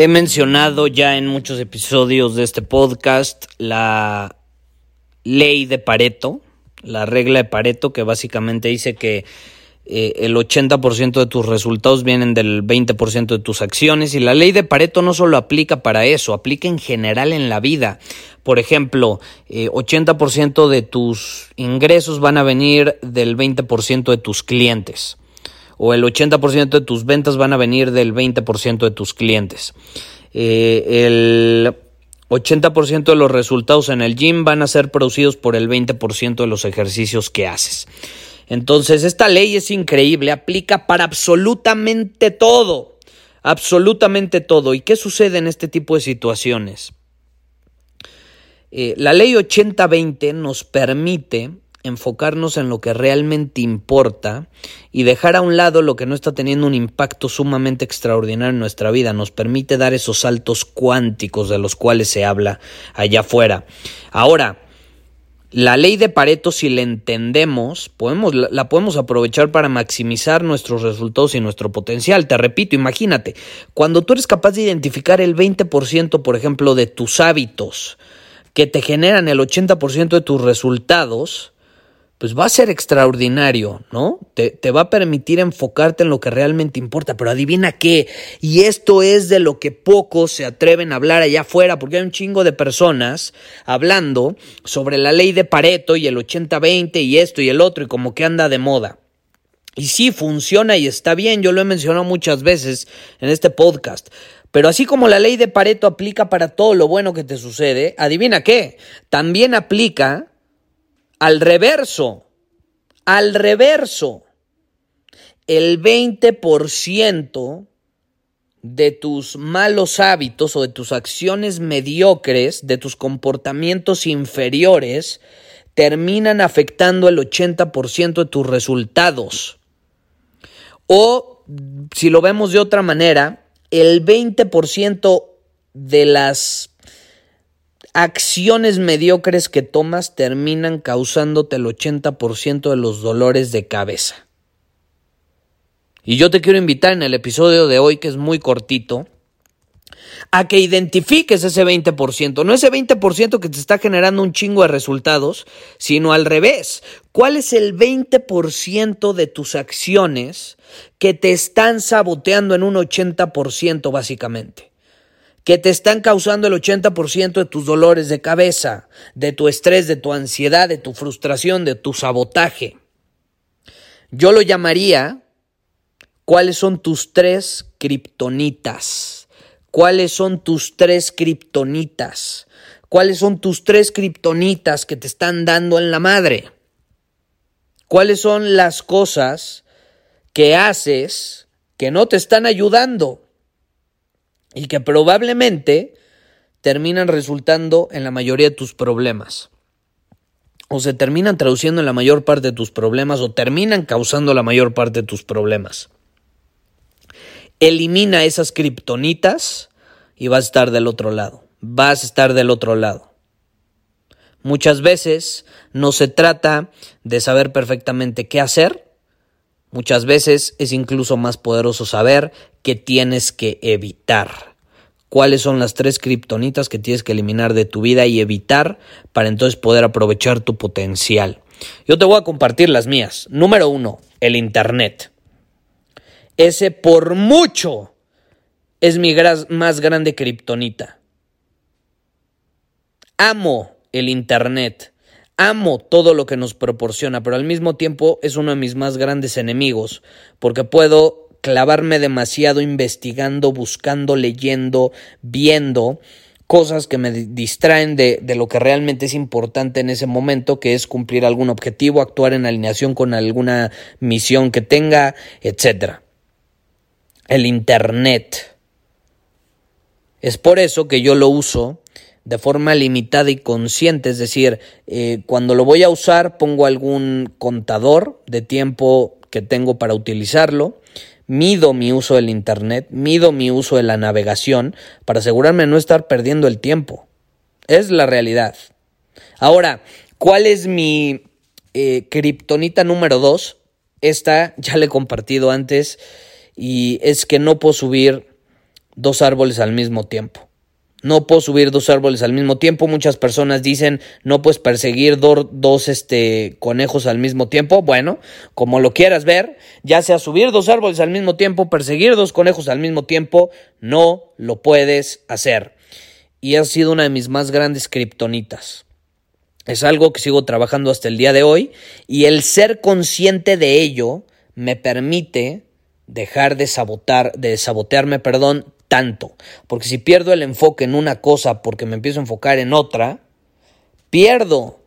He mencionado ya en muchos episodios de este podcast la ley de Pareto, la regla de Pareto que básicamente dice que eh, el 80% de tus resultados vienen del 20% de tus acciones y la ley de Pareto no solo aplica para eso, aplica en general en la vida. Por ejemplo, 80% eh, de tus ingresos van a venir del 20% de tus clientes o el 80% de tus ventas van a venir del 20% de tus clientes. Eh, el 80% de los resultados en el gym van a ser producidos por el 20% de los ejercicios que haces. Entonces, esta ley es increíble, aplica para absolutamente todo, absolutamente todo. ¿Y qué sucede en este tipo de situaciones? Eh, la ley 80-20 nos permite enfocarnos en lo que realmente importa y dejar a un lado lo que no está teniendo un impacto sumamente extraordinario en nuestra vida. Nos permite dar esos saltos cuánticos de los cuales se habla allá afuera. Ahora, la ley de Pareto, si la entendemos, podemos, la podemos aprovechar para maximizar nuestros resultados y nuestro potencial. Te repito, imagínate, cuando tú eres capaz de identificar el 20%, por ejemplo, de tus hábitos que te generan el 80% de tus resultados, pues va a ser extraordinario, ¿no? Te, te, va a permitir enfocarte en lo que realmente importa, pero adivina qué, y esto es de lo que pocos se atreven a hablar allá afuera, porque hay un chingo de personas hablando sobre la ley de Pareto y el 80-20 y esto y el otro, y como que anda de moda. Y sí, funciona y está bien, yo lo he mencionado muchas veces en este podcast. Pero así como la ley de Pareto aplica para todo lo bueno que te sucede, adivina qué, también aplica al reverso, al reverso, el 20% de tus malos hábitos o de tus acciones mediocres, de tus comportamientos inferiores, terminan afectando el 80% de tus resultados. O, si lo vemos de otra manera, el 20% de las acciones mediocres que tomas terminan causándote el 80% de los dolores de cabeza. Y yo te quiero invitar en el episodio de hoy, que es muy cortito, a que identifiques ese 20%, no ese 20% que te está generando un chingo de resultados, sino al revés. ¿Cuál es el 20% de tus acciones que te están saboteando en un 80% básicamente? Que te están causando el 80% de tus dolores de cabeza, de tu estrés, de tu ansiedad, de tu frustración, de tu sabotaje. Yo lo llamaría, ¿cuáles son tus tres kriptonitas? ¿Cuáles son tus tres kriptonitas? ¿Cuáles son tus tres kriptonitas que te están dando en la madre? ¿Cuáles son las cosas que haces que no te están ayudando? Y que probablemente terminan resultando en la mayoría de tus problemas. O se terminan traduciendo en la mayor parte de tus problemas o terminan causando la mayor parte de tus problemas. Elimina esas kriptonitas y vas a estar del otro lado. Vas a estar del otro lado. Muchas veces no se trata de saber perfectamente qué hacer, Muchas veces es incluso más poderoso saber qué tienes que evitar. ¿Cuáles son las tres kriptonitas que tienes que eliminar de tu vida y evitar para entonces poder aprovechar tu potencial? Yo te voy a compartir las mías. Número uno, el Internet. Ese por mucho es mi más grande kriptonita. Amo el Internet. Amo todo lo que nos proporciona, pero al mismo tiempo es uno de mis más grandes enemigos, porque puedo clavarme demasiado investigando, buscando, leyendo, viendo cosas que me distraen de, lo que realmente es importante en ese momento, que es cumplir algún objetivo, actuar en alineación con alguna misión que tenga, etc. El Internet. Es por eso que yo lo uso de forma limitada y consciente, es decir, eh, cuando lo voy a usar pongo algún contador de tiempo que tengo para utilizarlo, mido mi uso del Internet, mido mi uso de la navegación para asegurarme de no estar perdiendo el tiempo. Es la realidad. Ahora, ¿cuál es mi eh, kriptonita número dos? Esta ya le he compartido antes y es que no puedo subir dos árboles al mismo tiempo. No puedo subir dos árboles al mismo tiempo. Muchas personas dicen no puedes perseguir dos este, conejos al mismo tiempo. Bueno, como lo quieras ver, ya sea subir dos árboles al mismo tiempo, perseguir dos conejos al mismo tiempo, no lo puedes hacer. Y ha sido una de mis más grandes kriptonitas. Es algo que sigo trabajando hasta el día de hoy y el ser consciente de ello me permite dejar de sabotar, de sabotearme, perdón, tanto. Porque si pierdo el enfoque en una cosa porque me empiezo a enfocar en otra, pierdo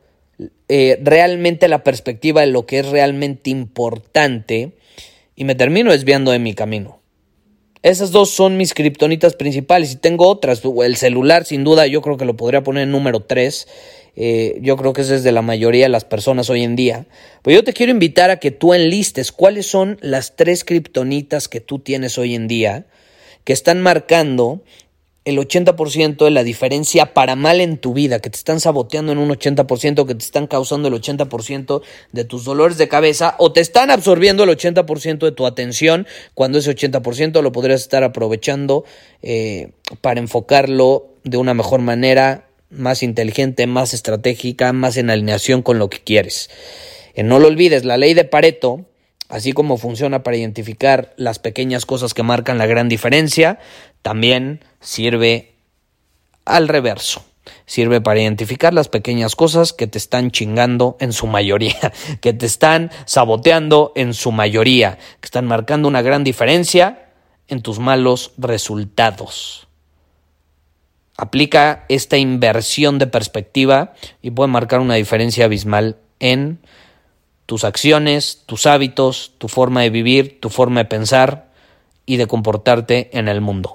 eh, realmente la perspectiva de lo que es realmente importante y me termino desviando de mi camino. Esas dos son mis kriptonitas principales y tengo otras. El celular, sin duda, yo creo que lo podría poner en número 3. Eh, yo creo que ese es de la mayoría de las personas hoy en día. Pero yo te quiero invitar a que tú enlistes cuáles son las tres kriptonitas que tú tienes hoy en día que están marcando el 80% de la diferencia para mal en tu vida, que te están saboteando en un 80%, que te están causando el 80% de tus dolores de cabeza o te están absorbiendo el 80% de tu atención, cuando ese 80% lo podrías estar aprovechando eh, para enfocarlo de una mejor manera, más inteligente, más estratégica, más en alineación con lo que quieres. Eh, no lo olvides, la ley de Pareto Así como funciona para identificar las pequeñas cosas que marcan la gran diferencia, también sirve al reverso. Sirve para identificar las pequeñas cosas que te están chingando en su mayoría, que te están saboteando en su mayoría, que están marcando una gran diferencia en tus malos resultados. Aplica esta inversión de perspectiva y puede marcar una diferencia abismal en tus acciones, tus hábitos, tu forma de vivir, tu forma de pensar y de comportarte en el mundo.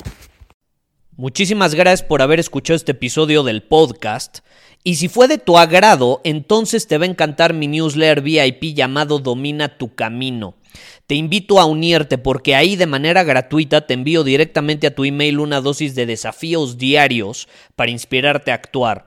Muchísimas gracias por haber escuchado este episodio del podcast. Y si fue de tu agrado, entonces te va a encantar mi newsletter VIP llamado Domina tu Camino. Te invito a unirte porque ahí de manera gratuita te envío directamente a tu email una dosis de desafíos diarios para inspirarte a actuar.